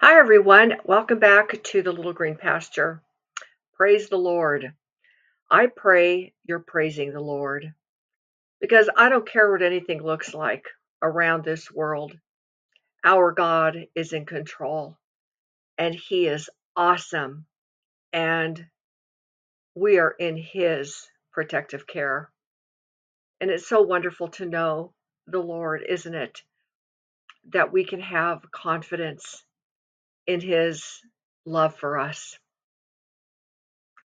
Hi, everyone. Welcome back to the Little Green Pasture. Praise the Lord. I pray you're praising the Lord because I don't care what anything looks like around this world. Our God is in control and He is awesome, and we are in His protective care. And it's so wonderful to know the Lord, isn't it? That we can have confidence in His love for us.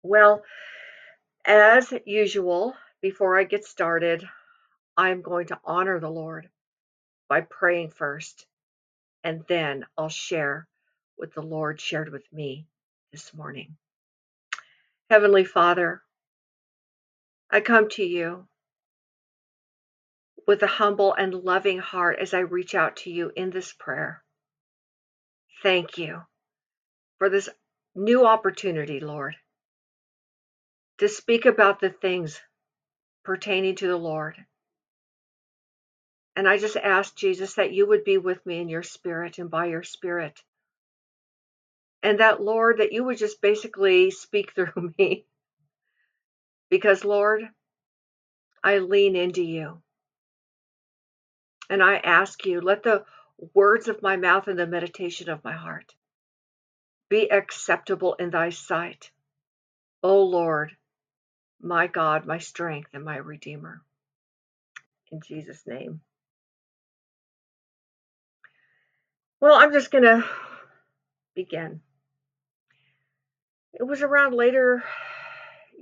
Well, As usual, before I get started, I'm going to honor the Lord by praying first, and then I'll share what the Lord shared with me this morning. Heavenly Father, I come to you with a humble and loving heart as I reach out to you in this prayer. Thank you for this new opportunity, Lord, to speak about the things pertaining to the Lord And I just ask Jesus that you would be with me in your spirit and by your spirit. And that, Lord, that you would just basically speak through me. Because, Lord, I lean into you. And I ask you, let the words of my mouth and the meditation of my heart be acceptable in thy sight. O Lord, my God, my strength, and my Redeemer. In Jesus' name. Well, I'm just going to begin. It was around later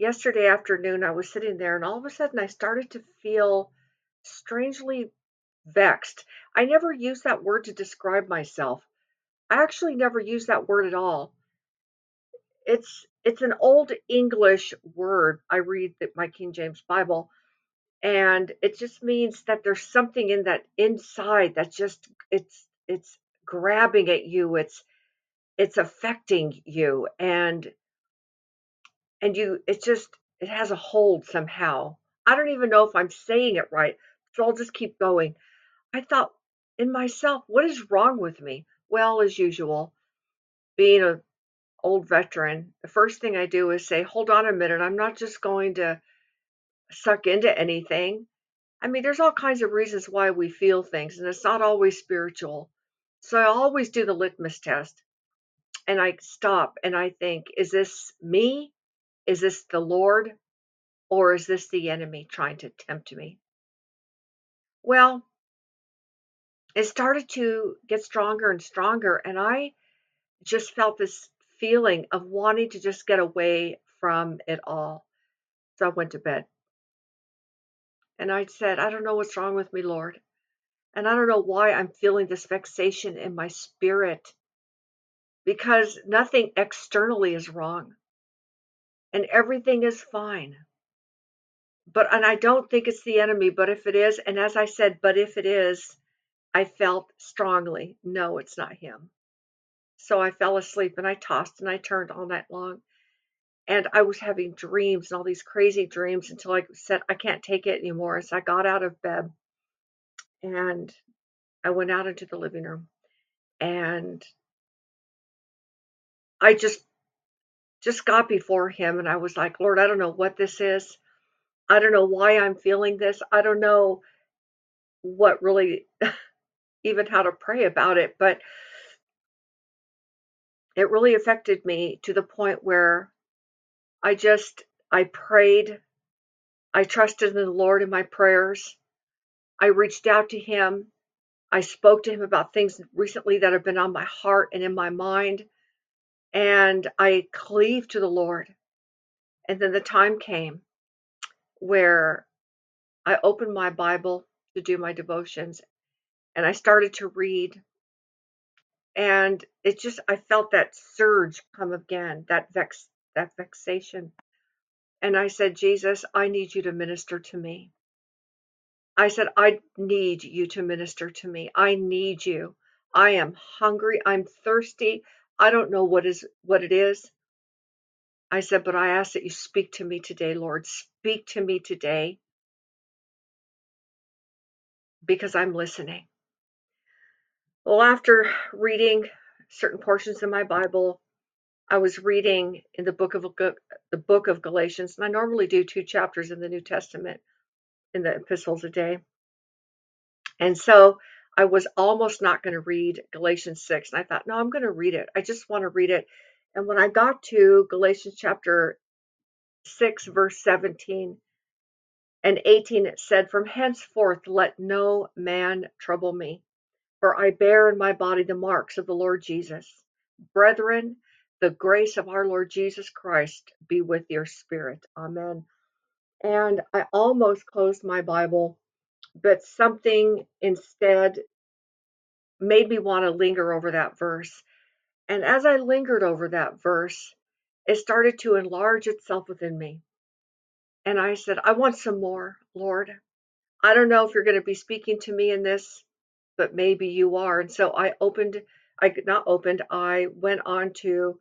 yesterday afternoon, I was sitting there and all of a sudden I started to feel strangely vexed. I never use that word to describe myself. I actually never use that word at all. It's it's an old English word. I read my King James Bible and it just means that there's something in that inside that's just it's it's grabbing at you. It's it's affecting you and and you it just it has a hold somehow. I don't even know if I'm saying it right, so I'll just keep going. I thought in myself, what is wrong with me? Well, as usual, being an old veteran, the first thing I do is say, hold on a minute, I'm not just going to suck into anything. I mean, there's all kinds of reasons why we feel things, and it's not always spiritual. So I always do the litmus test and I stop and I think, is this me? Is this the Lord? Or is this the enemy trying to tempt me? Well, it started to get stronger and stronger, and I just felt this feeling of wanting to just get away from it all. So I went to bed and I said, I don't know what's wrong with me, Lord. And I don't know why I'm feeling this vexation in my spirit because nothing externally is wrong and everything is fine. But, and I don't think it's the enemy, but if it is, and as I said, but if it is, I felt strongly, no, it's not him. So I fell asleep and I tossed and I turned all night long. And I was having dreams and all these crazy dreams until I said, I can't take it anymore. So I got out of bed and I went out into the living room and I just just got before him and I was like, Lord, I don't know what this is. I don't know why I'm feeling this. I don't know what really even how to pray about it, but it really affected me to the point where I just I prayed. I trusted in the Lord in my prayers. I reached out to him. I spoke to him about things recently that have been on my heart and in my mind. And I cleaved to the Lord. And then the time came where I opened my Bible to do my devotions and I started to read. And it just, I felt that surge come again, that vex, that vexation. And I said, Jesus, I need you to minister to me. I said, I need you to minister to me. I need you. I am hungry. I'm thirsty. I don't know what is what it is. I said, but I ask that you speak to me today, Lord. Speak to me today because I'm listening. Well, after reading certain portions of my Bible. I was reading in the book of the book of Galatians, and I normally do two chapters in the New Testament in the epistles a day. And so I was almost not going to read Galatians 6. And I thought, no, I'm going to read it. I just want to read it. And when I got to Galatians chapter 6, verse 17 and 18, it said, From henceforth let no man trouble me, for I bear in my body the marks of the Lord Jesus. Brethren, the grace of our Lord Jesus Christ be with your spirit. Amen. And I almost closed my Bible, but something instead made me want to linger over that verse. And as I lingered over that verse, it started to enlarge itself within me. And I said, I want some more, Lord. I don't know if you're going to be speaking to me in this, but maybe you are. And so I opened, I not opened, I went on to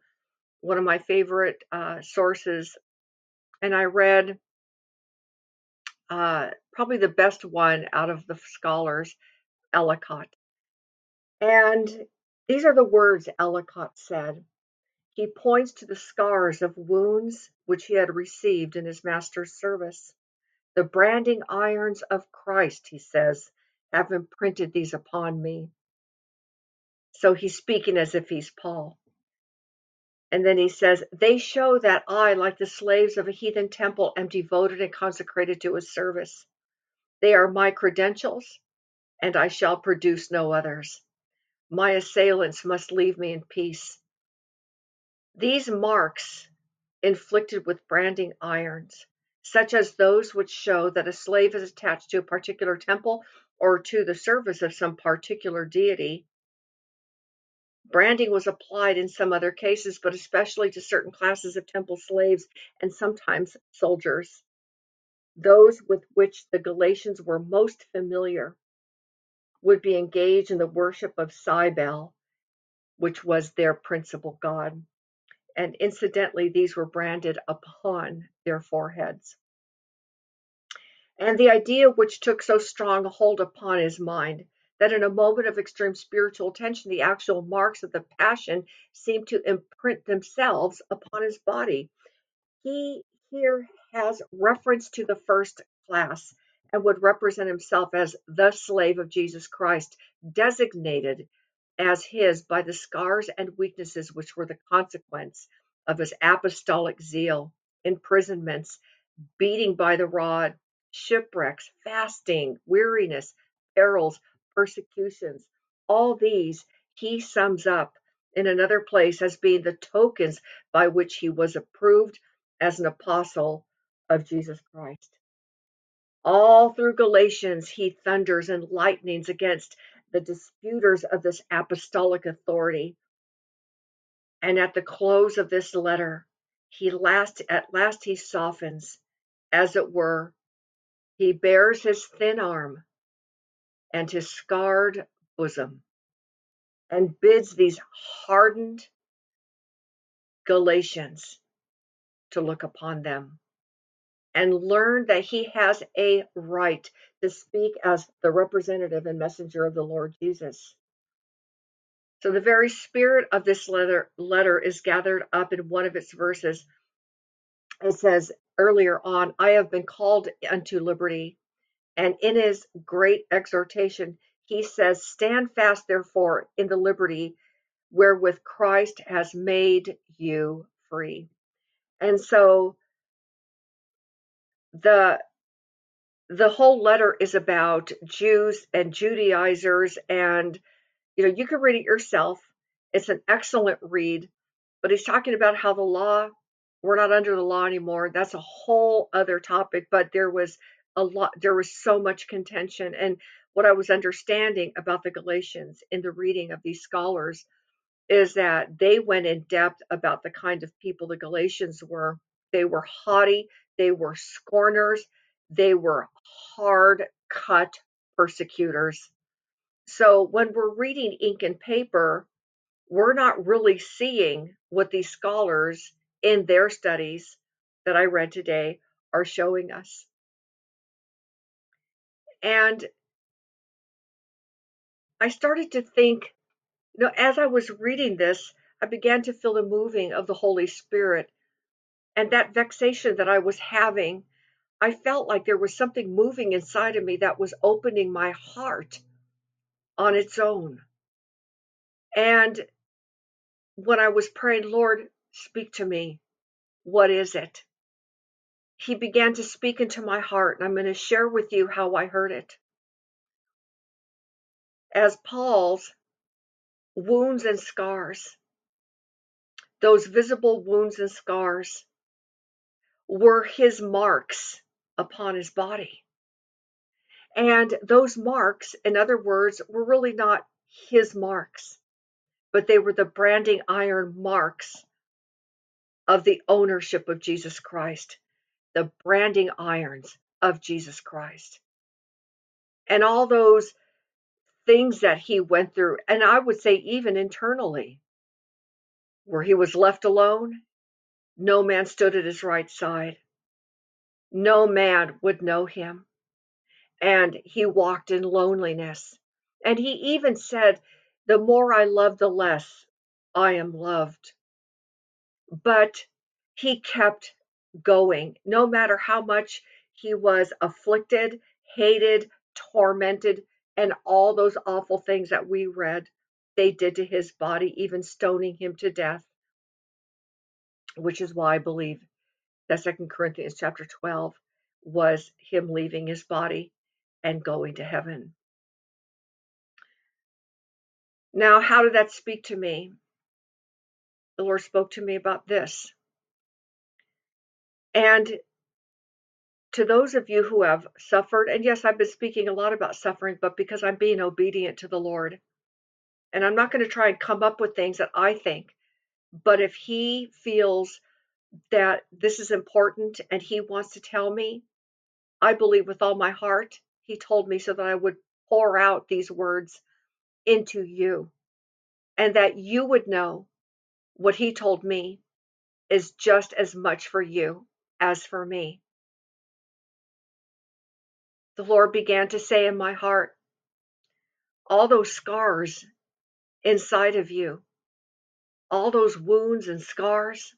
one of my favorite uh, sources and I read uh, probably the best one out of the scholars, Ellicott. And these are the words Ellicott said. He points to the scars of wounds which he had received in his master's service. The branding irons of Christ, he says, have imprinted these upon me. So he's speaking as if he's Paul. And then he says, They show that I, like the slaves of a heathen temple, am devoted and consecrated to his service. They are my credentials, and I shall produce no others. My assailants must leave me in peace. These marks, inflicted with branding irons, such as those which show that a slave is attached to a particular temple or to the service of some particular deity. Branding was applied in some other cases, but especially to certain classes of temple slaves and sometimes soldiers, those with which the Galatians were most familiar would be engaged in the worship of Cybele, which was their principal god. And incidentally, these were branded upon their foreheads. And the idea which took so strong a hold upon his mind that in a moment of extreme spiritual tension, the actual marks of the passion seemed to imprint themselves upon his body. He here has reference to the first class and would represent himself as the slave of Jesus Christ, designated as his by the scars and weaknesses which were the consequence of his apostolic zeal, imprisonments, beating by the rod, shipwrecks, fasting, weariness, perils, persecutions. All these he sums up in another place as being the tokens by which he was approved as an apostle of Jesus Christ. All through Galatians, he thunders and lightnings against the disputers of this apostolic authority. And at the close of this letter, he last at last he softens, as it were. He bares his thin arm and his scarred bosom, and bids these hardened Galatians to look upon them and learn that he has a right to speak as the representative and messenger of the Lord Jesus. So the very spirit of this letter, letter is gathered up in one of its verses. It says earlier on, I have been called unto liberty. And in his great exhortation, he says, Stand fast, therefore, in the liberty wherewith Christ has made you free. And so the the whole letter is about Jews and Judaizers and you know you can read it yourself it's an excellent read but he's talking about how the law we're not under the law anymore that's a whole other topic but there was a lot there was so much contention and what I was understanding about the Galatians in the reading of these scholars is that they went in depth about the kind of people the Galatians were they were haughty they were scorners. They were hard cut persecutors. So when we're reading ink and paper, we're not really seeing what these scholars in their studies that I read today are showing us. And I started to think You know, as I was reading this, I began to feel the moving of the Holy Spirit and that vexation that I was having. I felt like there was something moving inside of me that was opening my heart on its own. And when I was praying, Lord, speak to me. What is it? He began to speak into my heart, and I'm going to share with you how I heard it. As Paul's wounds and scars, those visible wounds and scars, were his marks upon his body. And those marks, in other words, were really not his marks, but they were the branding iron marks of the ownership of Jesus Christ, the branding irons of Jesus Christ. And all those things that he went through, and I would say even internally, where he was left alone, no man stood at his right side. No man would know him. And he walked in loneliness. And he even said, The more I love, the less I am loved. But he kept going, no matter how much he was afflicted, hated, tormented, and all those awful things that we read they did to his body, even stoning him to death, which is why I believe that Second Corinthians chapter 12 was him leaving his body and going to heaven. Now, how did that speak to me? The Lord spoke to me about this. And to those of you who have suffered, and yes, I've been speaking a lot about suffering, but because I'm being obedient to the Lord. And I'm not going to try and come up with things that I think, but if He feels that this is important and He wants to tell me, I believe with all my heart, He told me so that I would pour out these words into you and that you would know what He told me is just as much for you as for me. The Lord began to say in my heart, all those scars inside of you, all those wounds and scars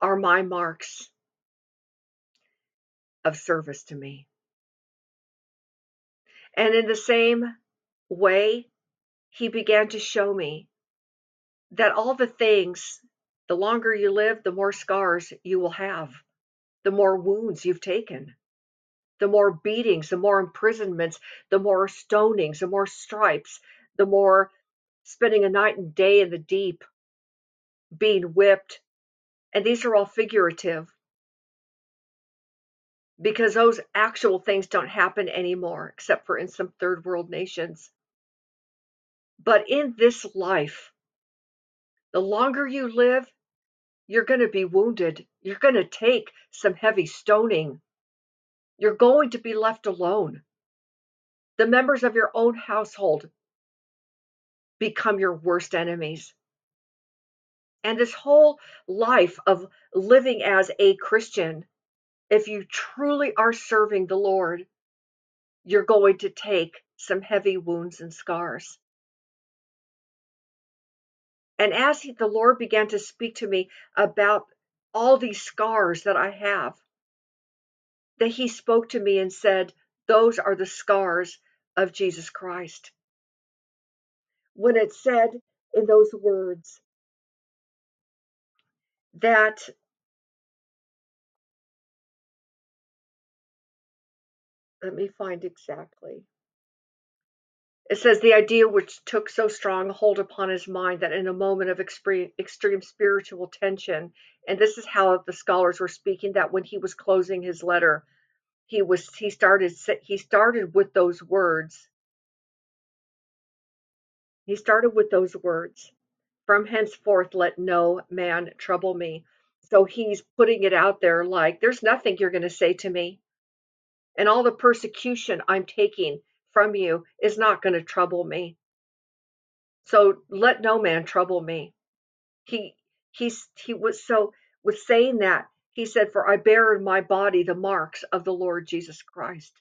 are my marks of service to me. And in the same way, he began to show me that all the things, the longer you live, the more scars you will have, the more wounds you've taken, the more beatings, the more imprisonments, the more stonings, the more stripes, the more spending a night and day in the deep, being whipped. And these are all figurative because those actual things don't happen anymore, except for in some third world nations. But in this life, the longer you live, you're going to be wounded. You're going to take some heavy stoning. You're going to be left alone. The members of your own household become your worst enemies. And this whole life of living as a Christian if you truly are serving the Lord, you're going to take some heavy wounds and scars. And as he, the Lord began to speak to me about all these scars that I have, that he spoke to me and said, Those are the scars of Jesus Christ. When it said in those words that let me find exactly. It says the idea which took so strong hold upon his mind that in a moment of extreme, extreme spiritual tension, and this is how the scholars were speaking, that when he was closing his letter, he was he started he started with those words. He started with those words. From henceforth, let no man trouble me. So he's putting it out there like, there's nothing you're going to say to me and all the persecution I'm taking from you is not going to trouble me. So let no man trouble me. He he's he was so was saying that he said, For I bear in my body the marks of the Lord Jesus Christ.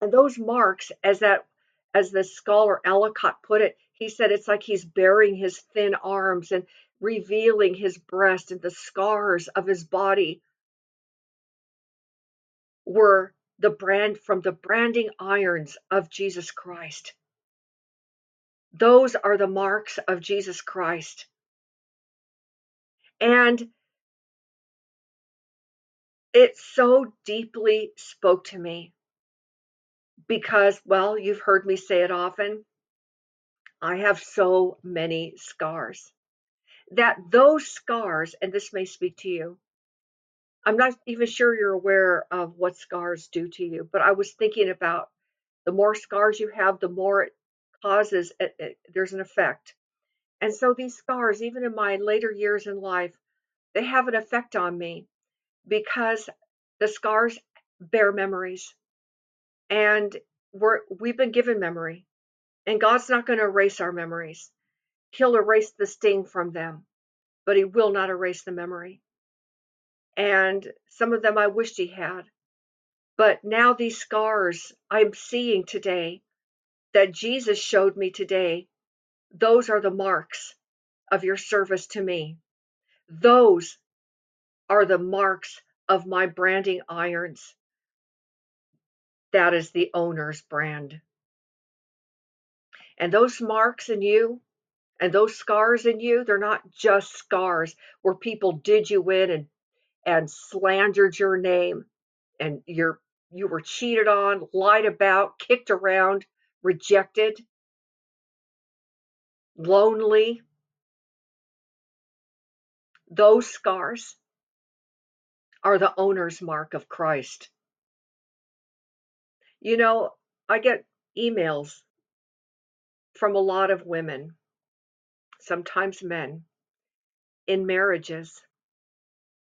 And those marks, as that as the scholar Ellicott put it, he said it's like he's baring his thin arms and revealing his breast and the scars of his body were the brand from the branding irons of Jesus Christ. Those are the marks of Jesus Christ. And it so deeply spoke to me because, well, you've heard me say it often. I have so many scars that those scars, and this may speak to you, I'm not even sure you're aware of what scars do to you, but I was thinking about the more scars you have, the more it causes, it, it, there's an effect. And so these scars, even in my later years in life, they have an effect on me because the scars bear memories. And we're, we've been given memory. And God's not going to erase our memories. He'll erase the sting from them, but He will not erase the memory and some of them I wished he had. But now these scars I'm seeing today that Jesus showed me today, those are the marks of your service to me. Those are the marks of my branding irons. That is the owner's brand. And those marks in you and those scars in you, they're not just scars where people did you in and and slandered your name and you're you were cheated on, lied about, kicked around, rejected, lonely. Those scars are the owner's mark of Christ. You know, I get emails from a lot of women, sometimes men, in marriages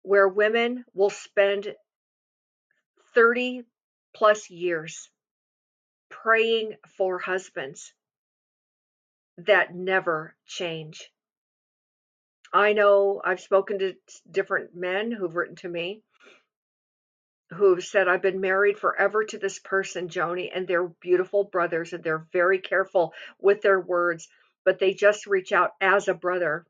where women will spend 30 plus years praying for husbands that never change. I know I've spoken to different men who've written to me who've said, I've been married forever to this person, Joanie, and they're beautiful brothers and they're very careful with their words, but they just reach out as a brother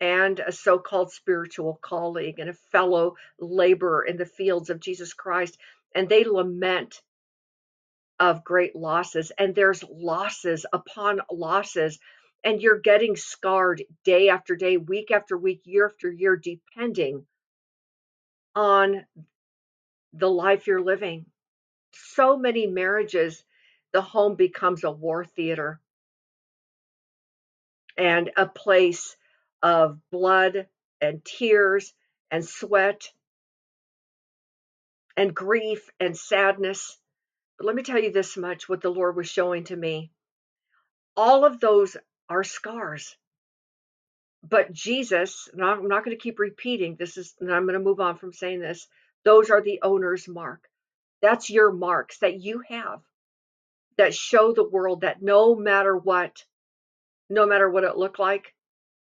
and a so called spiritual colleague and a fellow laborer in the fields of Jesus Christ. And they lament of great losses, and there's losses upon losses. And you're getting scarred day after day, week after week, year after year, depending on the life you're living. So many marriages, the home becomes a war theater and a place of blood and tears and sweat and grief and sadness. But let me tell you this much what the Lord was showing to me. All of those are scars. But Jesus, and I'm not going to keep repeating this is, and I'm going to move on from saying this. Those are the owner's mark. That's your marks that you have that show the world that no matter what, no matter what it looked like,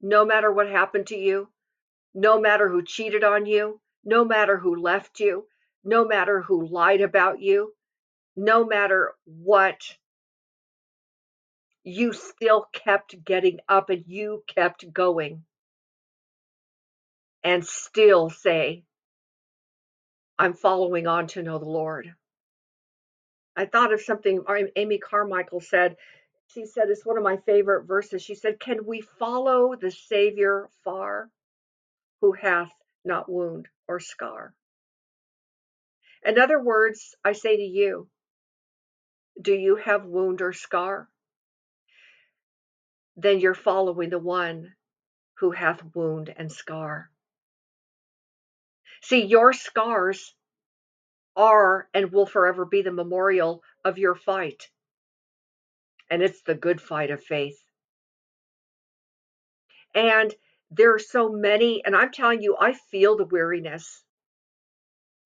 no matter what happened to you, no matter who cheated on you, no matter who left you, no matter who lied about you, no matter what, you still kept getting up and you kept going and still say, I'm following on to know the Lord. I thought of something Amy Carmichael said she said it's one of my favorite verses. She said, Can we follow the Savior far who hath not wound or scar? In other words, I say to you, do you have wound or scar? Then you're following the one who hath wound and scar. See, your scars are and will forever be the memorial of your fight and it's the good fight of faith. And there are so many, and I'm telling you, I feel the weariness.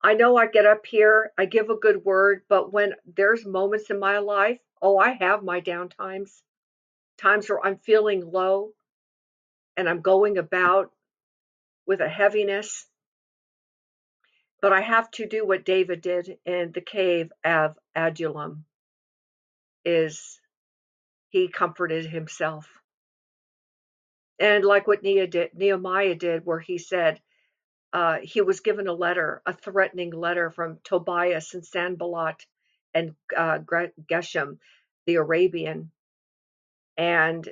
I know I get up here, I give a good word, but when there's moments in my life, oh, I have my down times, times where I'm feeling low and I'm going about with a heaviness. But I have to do what David did in the cave of Adullam. is he comforted himself. And like what Nehemiah did, where he said uh, he was given a letter, a threatening letter from Tobias and Sanballat and uh, Geshem, the Arabian. And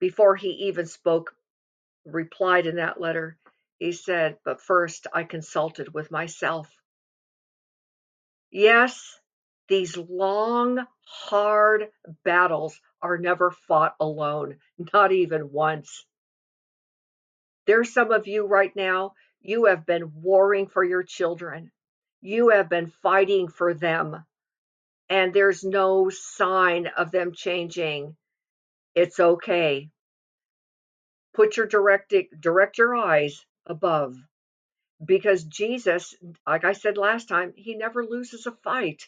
before he even spoke, replied in that letter, he said, But first I consulted with myself. Yes, these long, hard battles are never fought alone, not even once. There's some of you right now, you have been warring for your children. You have been fighting for them, and there's no sign of them changing. It's okay. Put your direct, direct your eyes above because Jesus, like I said last time, he never loses a fight.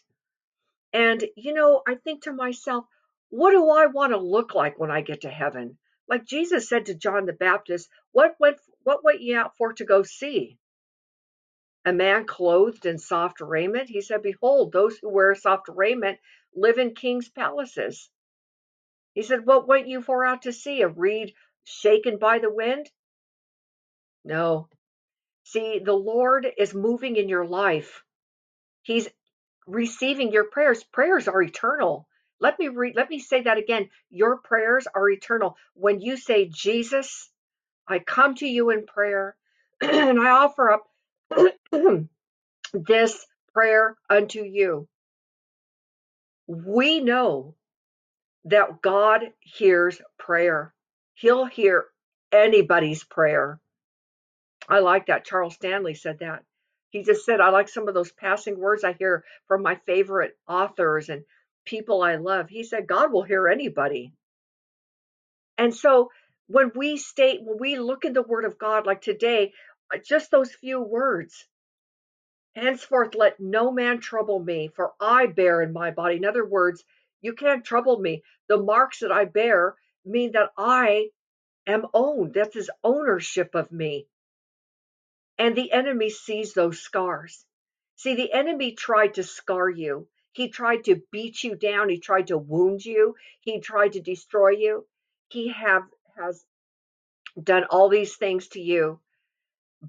And, you know, I think to myself, what do I want to look like when I get to heaven? Like Jesus said to John the Baptist, what went what went ye out for to go see? A man clothed in soft raiment? He said, Behold, those who wear soft raiment live in kings' palaces. He said, What went you for out to see? A reed shaken by the wind? No. See, the Lord is moving in your life. He's receiving your prayers. Prayers are eternal. Let me read, let me say that again. Your prayers are eternal. When you say, Jesus, I come to you in prayer and I offer up this prayer unto you. We know that God hears prayer. He'll hear anybody's prayer. I like that. Charles Stanley said that. He just said, I like some of those passing words I hear from my favorite authors and people I love. He said, God will hear anybody. And so when we state, when we look in the Word of God, like today, uh, just those few words, henceforth let no man trouble me, for I bear in my body. In other words, you can't trouble me. The marks that I bear mean that I am owned. That's his ownership of me. And the enemy sees those scars. See, the enemy tried to scar you. He tried to beat you down. He tried to wound you. He tried to destroy you. He have has done all these things to you,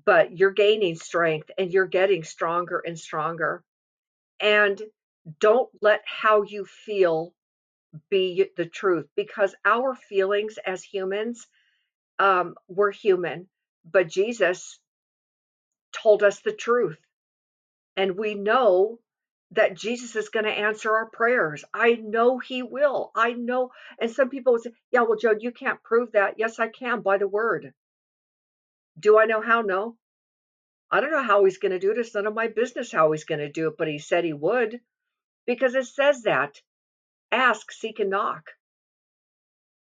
but you're gaining strength and you're getting stronger and stronger. And don't let how you feel be the truth because our feelings as humans, um, we're human, but Jesus told us the truth. And we know that Jesus is going to answer our prayers. I know he will. I know. And some people would say, yeah, well, Joe, you can't prove that. Yes, I can by the word. Do I know how? No. I don't know how he's going to do it. It's none of my business how he's going to do it, but he said he would because it says that ask, seek, and knock.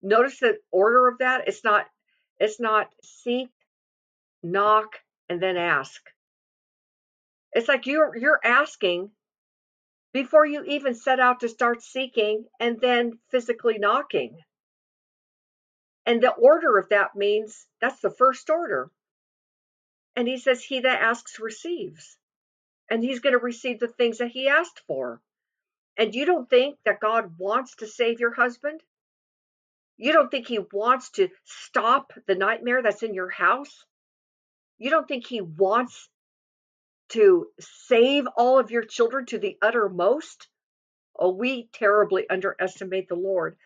Notice the order of that. It's not, it's not seek, knock, and then ask. It's like you're you're asking before you even set out to start seeking and then physically knocking. And the order of that means that's the first order. And he says, He that asks receives. And he's going to receive the things that he asked for. And you don't think that God wants to save your husband? You don't think he wants to stop the nightmare that's in your house? You don't think he wants to save all of your children to the uttermost? Oh, we terribly underestimate the Lord.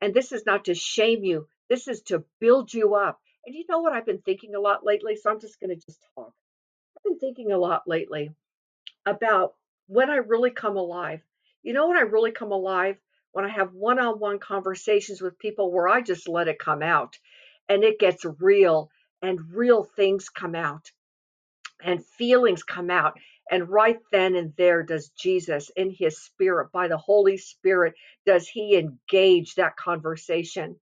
And this is not to shame you, this is to build you up. And you know what I've been thinking a lot lately? So I'm just going to just talk. I've been thinking a lot lately about when I really come alive. You know when I really come alive? When I have one on one conversations with people where I just let it come out and it gets real and real things come out and feelings come out. And right then and there, does Jesus, in his spirit, by the Holy Spirit, does he engage that conversation?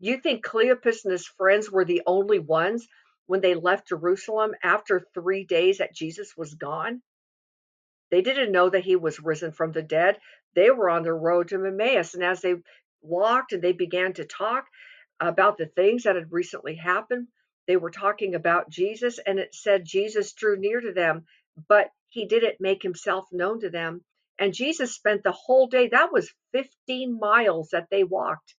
You think Cleopas and his friends were the only ones when they left Jerusalem after three days that Jesus was gone? They didn't know that he was risen from the dead. They were on the road to Emmaus. And as they walked and they began to talk about the things that had recently happened, they were talking about Jesus, and it said Jesus drew near to them, but he didn't make himself known to them. And Jesus spent the whole day, that was 15 miles that they walked.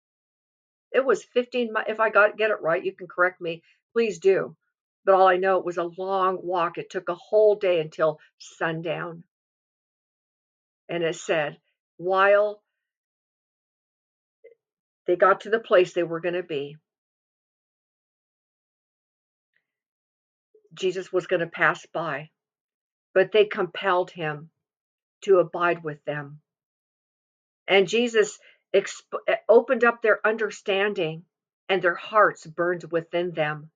It was 15 mi- if I got get it right, you can correct me, please do. But all I know it was a long walk. It took a whole day until sundown. And it said, while they got to the place they were going to be, Jesus was going to pass by, but they compelled him to abide with them. And Jesus exp- eh, opened up their understanding and their hearts burned within them.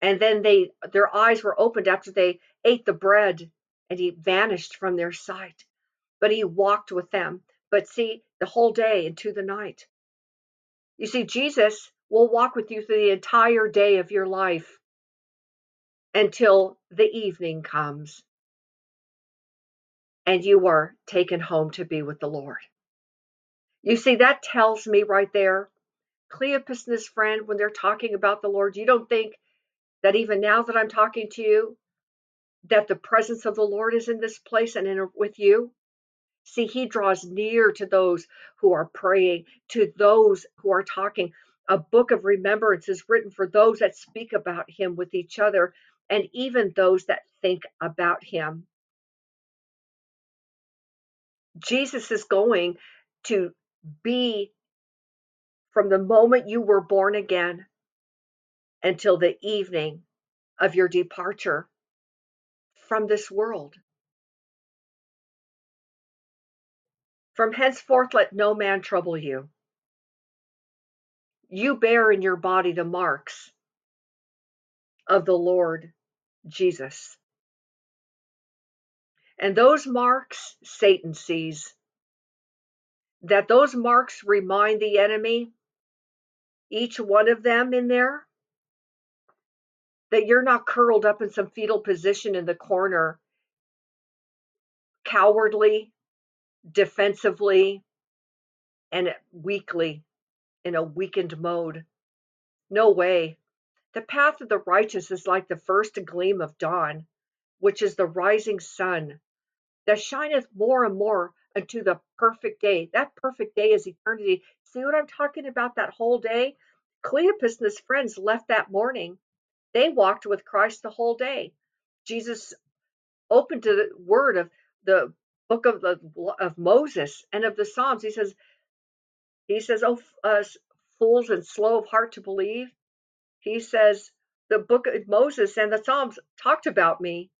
And then they their eyes were opened after they ate the bread and he vanished from their sight. But he walked with them. But see, the whole day into the night. You see, Jesus will walk with you through the entire day of your life until the evening comes and you are taken home to be with the Lord. You see, that tells me right there, Cleopas and his friend, when they're talking about the Lord, you don't think that even now that I'm talking to you, that the presence of the Lord is in this place and in with you? See, he draws near to those who are praying, to those who are talking. A book of remembrance is written for those that speak about him with each other and even those that think about him. Jesus is going to be from the moment you were born again until the evening of your departure from this world. From henceforth, let no man trouble you. You bear in your body the marks of the Lord Jesus. And those marks Satan sees. That those marks remind the enemy, each one of them in there, that you're not curled up in some fetal position in the corner, cowardly, defensively, and weakly in a weakened mode. No way. The path of the righteous is like the first gleam of dawn, which is the rising sun, that shineth more and more unto the perfect day. That perfect day is eternity. See what I'm talking about that whole day? Cleopas and his friends left that morning. They walked with Christ the whole day. Jesus opened to the word of the book of the of Moses and of the Psalms. He says, he says, "Oh, uh, fools and slow of heart to believe." He says, "The book of Moses and the Psalms talked about me."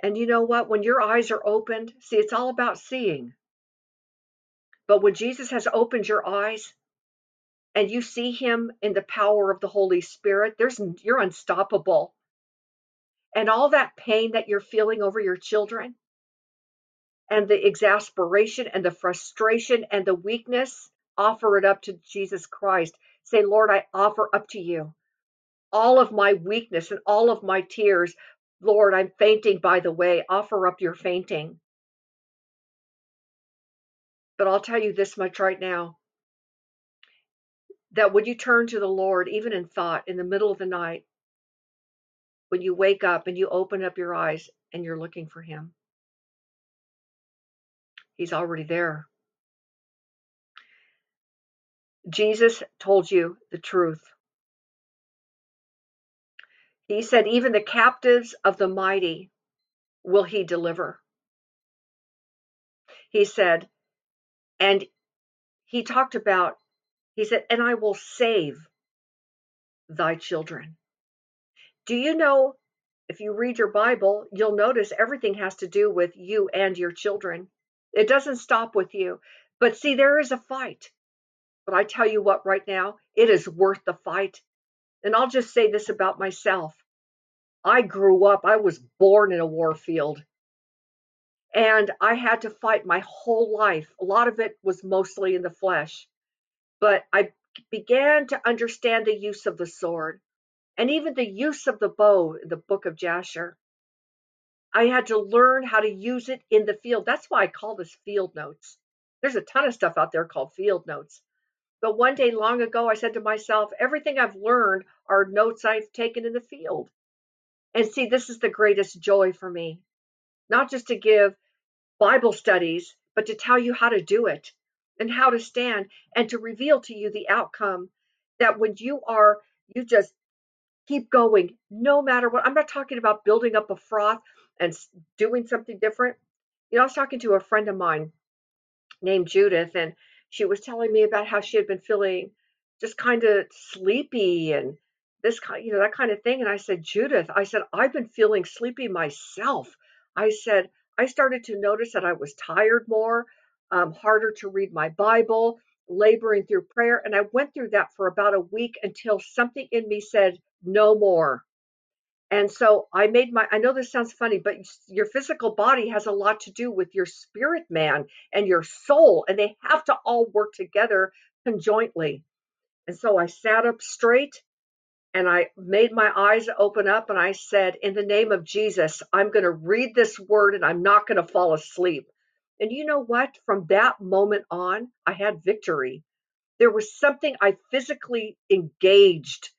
And you know what? When your eyes are opened, see, it's all about seeing. But when Jesus has opened your eyes and you see him in the power of the Holy Spirit, there's you're unstoppable. And all that pain that you're feeling over your children and the exasperation and the frustration and the weakness, offer it up to Jesus Christ. Say, Lord, I offer up to you all of my weakness and all of my tears. Lord, I'm fainting, by the way. Offer up your fainting. But I'll tell you this much right now that when you turn to the Lord, even in thought, in the middle of the night, when you wake up and you open up your eyes and you're looking for Him, He's already there. Jesus told you the truth. He said, Even the captives of the mighty will He deliver. He said, and He talked about, He said, and I will save thy children. Do you know, if you read your Bible, you'll notice everything has to do with you and your children. It doesn't stop with you. But see, there is a fight. But I tell you what, right now, it is worth the fight. And I'll just say this about myself I grew up, I was born in a war field. And I had to fight my whole life. A lot of it was mostly in the flesh. But I began to understand the use of the sword and even the use of the bow in the book of Jasher. I had to learn how to use it in the field. That's why I call this field notes. There's a ton of stuff out there called field notes. But one day long ago, I said to myself, everything I've learned are notes I've taken in the field. And see, this is the greatest joy for me not just to give Bible studies, but to tell you how to do it and how to stand and to reveal to you the outcome that when you are, you just keep going no matter what. I'm not talking about building up a froth and doing something different. You know, I was talking to a friend of mine named Judith, and she was telling me about how she had been feeling just kind of sleepy and this kind, you know, that kind of thing. And I said, Judith, I said, I've been feeling sleepy myself. I said, I started to notice that I was tired more, um, harder to read my Bible, laboring through prayer. And I went through that for about a week until something in me said, no more. And so I made my, I know this sounds funny, but your physical body has a lot to do with your spirit man and your soul, and they have to all work together conjointly. And so I sat up straight and I made my eyes open up and I said, In the name of Jesus, I'm going to read this word and I'm not going to fall asleep. And you know what? From that moment on, I had victory. There was something I physically engaged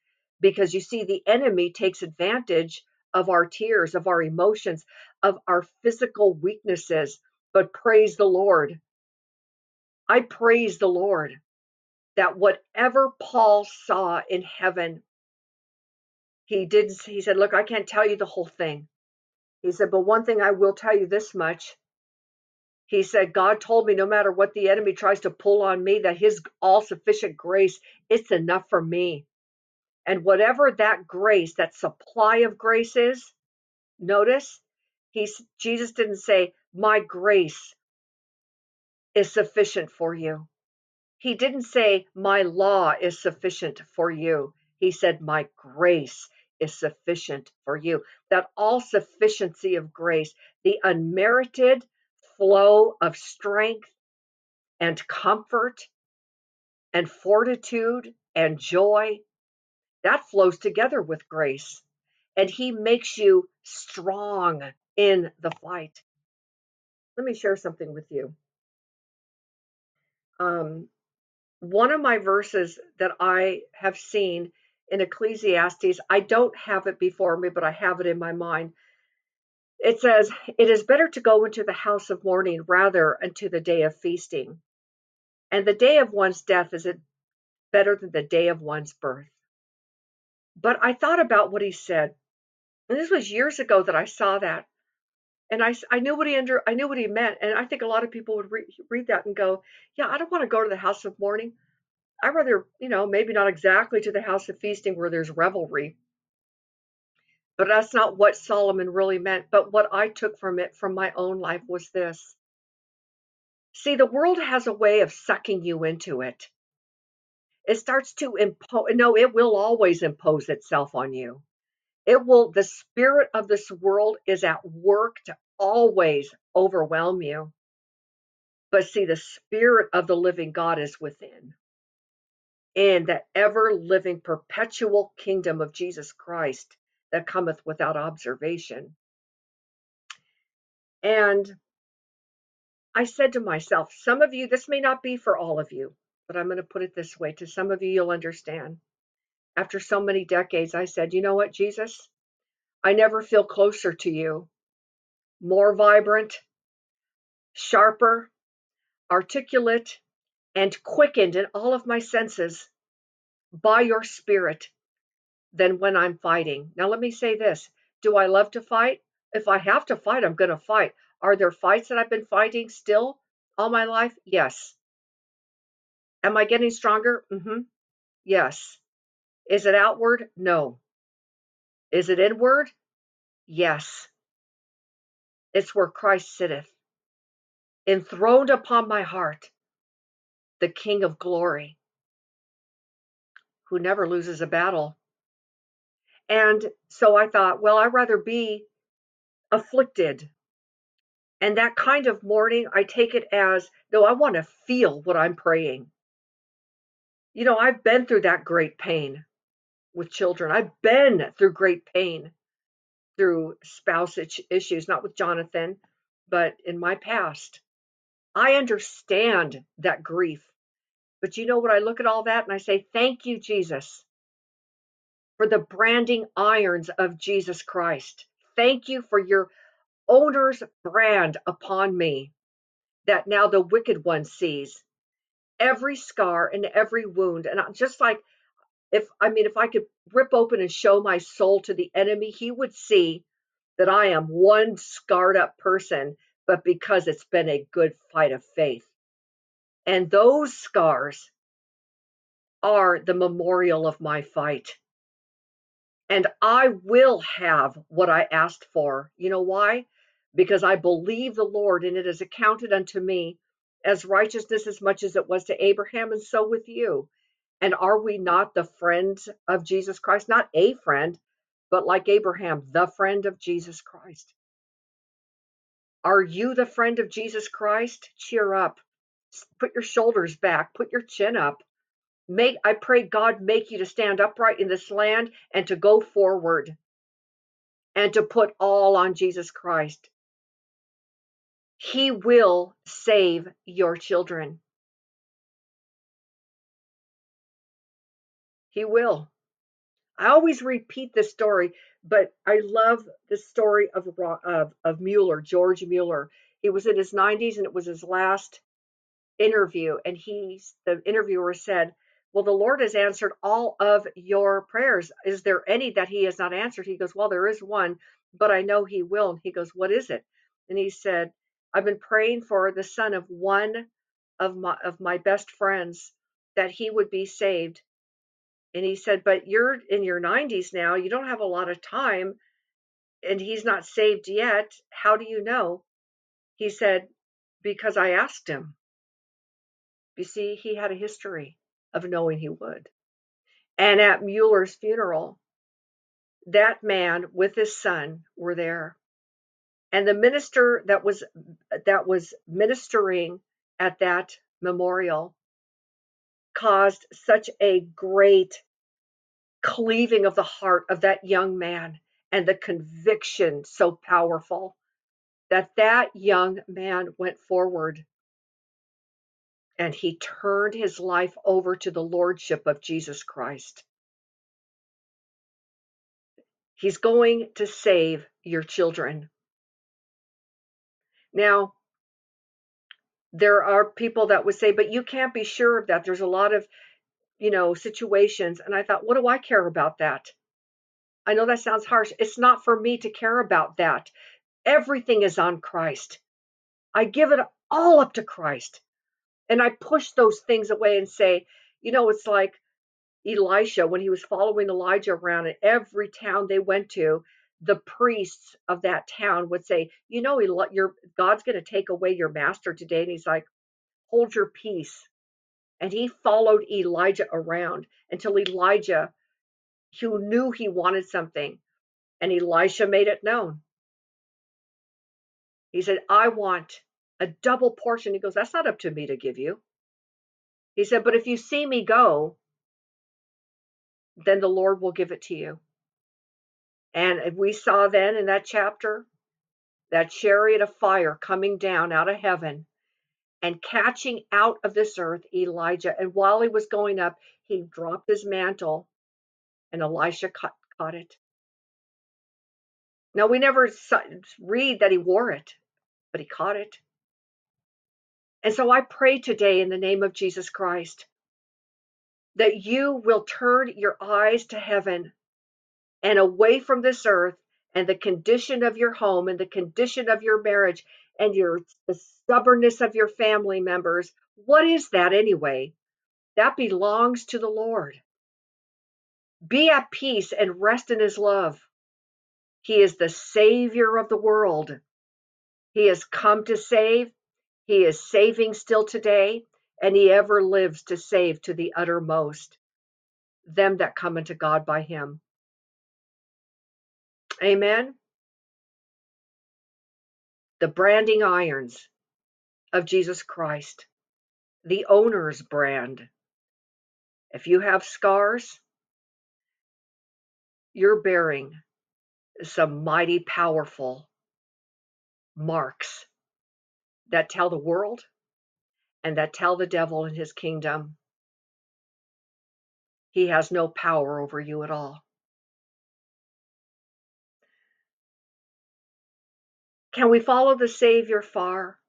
because you see, the enemy takes advantage of our tears, of our emotions, of our physical weaknesses. But praise the Lord. I praise the Lord that whatever Paul saw in heaven, he did. He said, Look, I can't tell you the whole thing. He said, But one thing I will tell you this much. He said, God told me no matter what the enemy tries to pull on me, that his all sufficient grace, it's enough for me. And whatever that grace, that supply of grace is, notice he's Jesus didn't say, My grace is sufficient for you. He didn't say, My law is sufficient for you. He said, My grace is sufficient for you. That all sufficiency of grace, the unmerited flow of strength and comfort and fortitude and joy that flows together with grace. And He makes you strong in the fight. Let me share something with you. Um, one of my verses that I have seen in Ecclesiastes, I don't have it before me, but I have it in my mind. It says, It is better to go into the house of mourning rather unto the day of feasting. And the day of one's death is it better than the day of one's birth. But I thought about what he said. And this was years ago that I saw that. And I, I knew what he under I knew what he meant. And I think a lot of people would re- read that and go, yeah, I don't want to go to the house of mourning. I'd rather, you know, maybe not exactly to the house of feasting where there's revelry. But that's not what Solomon really meant. But what I took from it from my own life was this. See, the world has a way of sucking you into it it starts to impose no it will always impose itself on you. It will the spirit of this world is at work to always overwhelm you. But see the spirit of the living god is within. In the ever living perpetual kingdom of jesus christ that cometh without observation. And i said to myself some of you this may not be for all of you but I'm going to put it this way to some of you, you'll understand. After so many decades, I said, you know what, Jesus? I never feel closer to you, more vibrant, sharper, articulate, and quickened in all of my senses by your spirit than when I'm fighting. Now, let me say this Do I love to fight? If I have to fight, I'm going to fight. Are there fights that I've been fighting still all my life? Yes. Am I getting stronger? Mm-hmm. Yes. Is it outward? No. Is it inward? Yes. It's where Christ sitteth, enthroned upon my heart, the King of glory, who never loses a battle. And so I thought, well, I'd rather be afflicted. And that kind of mourning, I take it as, no, I want to feel what I'm praying. You know, I've been through that great pain with children. I've been through great pain through spouse issues, not with Jonathan, but in my past. I understand that grief. But you know what? I look at all that and I say, Thank you, Jesus, for the branding irons of Jesus Christ. Thank you for your owner's brand upon me that now the wicked one sees every scar and every wound. And just like if, I mean, if I could rip open and show my soul to the enemy, he would see that I am one scarred up person, but because it's been a good fight of faith. And those scars are the memorial of my fight. And I will have what I asked for. You know why? Because I believe the Lord, and it is accounted unto me as righteousness as much as it was to Abraham, and so with you. And are we not the friend of Jesus Christ? Not a friend, but like Abraham, the friend of Jesus Christ. Are you the friend of Jesus Christ? Cheer up. Put your shoulders back. Put your chin up. Make I pray God make you to stand upright in this land and to go forward and to put all on Jesus Christ. He will save your children. He will. I always repeat this story, but I love the story of of, of Mueller, George Mueller. He was in his 90s and it was his last interview, and he, the interviewer said, well, the Lord has answered all of your prayers. Is there any that he has not answered? He goes, Well, there is one, but I know he will. And he goes, What is it? And he said, I've been praying for the son of one of my of my best friends that he would be saved. And he said, But you're in your 90s now, you don't have a lot of time, and he's not saved yet. How do you know? He said, Because I asked him. You see, he had a history of knowing he would. And at Mueller's funeral, that man with his son were there. And the minister that was that was ministering at that memorial caused such a great cleaving of the heart of that young man and the conviction so powerful that that young man went forward and he turned his life over to the lordship of Jesus Christ. He's going to save your children. Now, there are people that would say, but you can't be sure of that. There's a lot of, you know, situations. And I thought, what do I care about that? I know that sounds harsh. It's not for me to care about that. Everything is on Christ. I give it all up to Christ. And I push those things away and say, you know, it's like Elisha when he was following Elijah around in every town they went to, the priests of that town would say, you know, your God's going to take away your master today. And he's like, hold your peace. And he followed Elijah around until Elijah, who knew he wanted something, and Elisha made it known. He said, I want a double portion. He goes, That's not up to me to give you. He said, But if you see me go, then the Lord will give it to you. And we saw then in that chapter that chariot of fire coming down out of heaven and catching out of this earth Elijah. And while he was going up, he dropped his mantle and Elisha caught, caught it. Now, we never read that he wore it, but he caught it. And so I pray today in the name of Jesus Christ that you will turn your eyes to heaven and away from this earth and the condition of your home and the condition of your marriage and your the stubbornness of your family members. What is that anyway? That belongs to the Lord. Be at peace and rest in his love. He is the savior of the world. He has come to save he is saving still today, and he ever lives to save to the uttermost them that come unto God by him. Amen. The branding irons of Jesus Christ, the owner's brand. If you have scars, you're bearing some mighty powerful marks that tell the world and that tell the devil and his kingdom he has no power over you at all. Can we follow the Savior far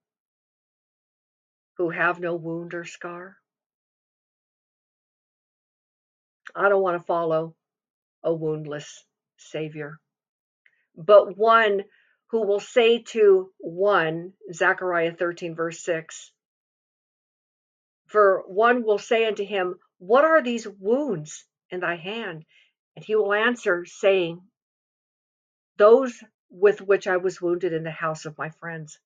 who have no wound or scar? I don't want to follow a woundless Savior, but one who will say to one, Zechariah 13, verse 6, for one will say unto him, What are these wounds in thy hand? And he will answer, saying, Those with which I was wounded in the house of my friends.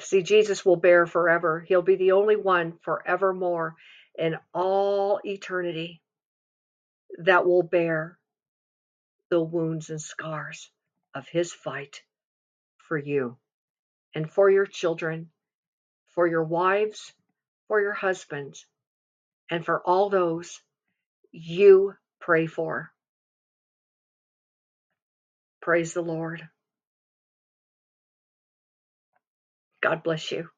See, Jesus will bear forever. He'll be the only one forevermore in all eternity that will bear the wounds and scars of his fight for you and for your children, for your wives, for your husbands, and for all those you pray for. Praise the Lord. God bless you.